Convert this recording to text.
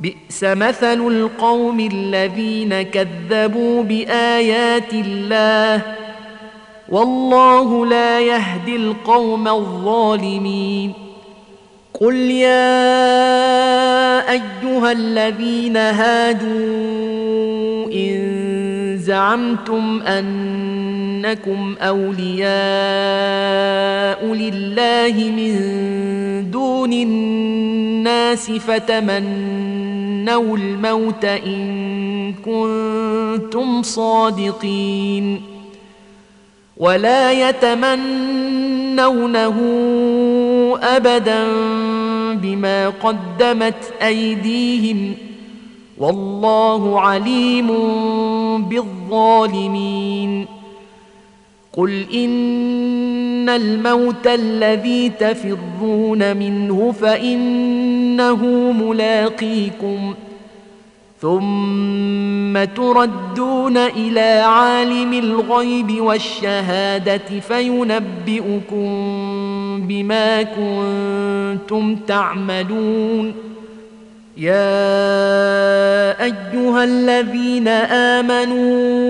بئس مثل القوم الذين كذبوا بآيات الله والله لا يهدي القوم الظالمين قل يا أيها الذين هادوا إن زعمتم أنكم أولياء لله من دون الناس فتمنوا الموت إن كنتم صادقين. ولا يتمنونه أبدا بما قدمت أيديهم. والله عليم بالظالمين. قل ان الموت الذي تفرون منه فإنه ملاقيكم ثم تردون إلى عالم الغيب والشهادة فينبئكم بما كنتم تعملون يا أيها الذين آمنوا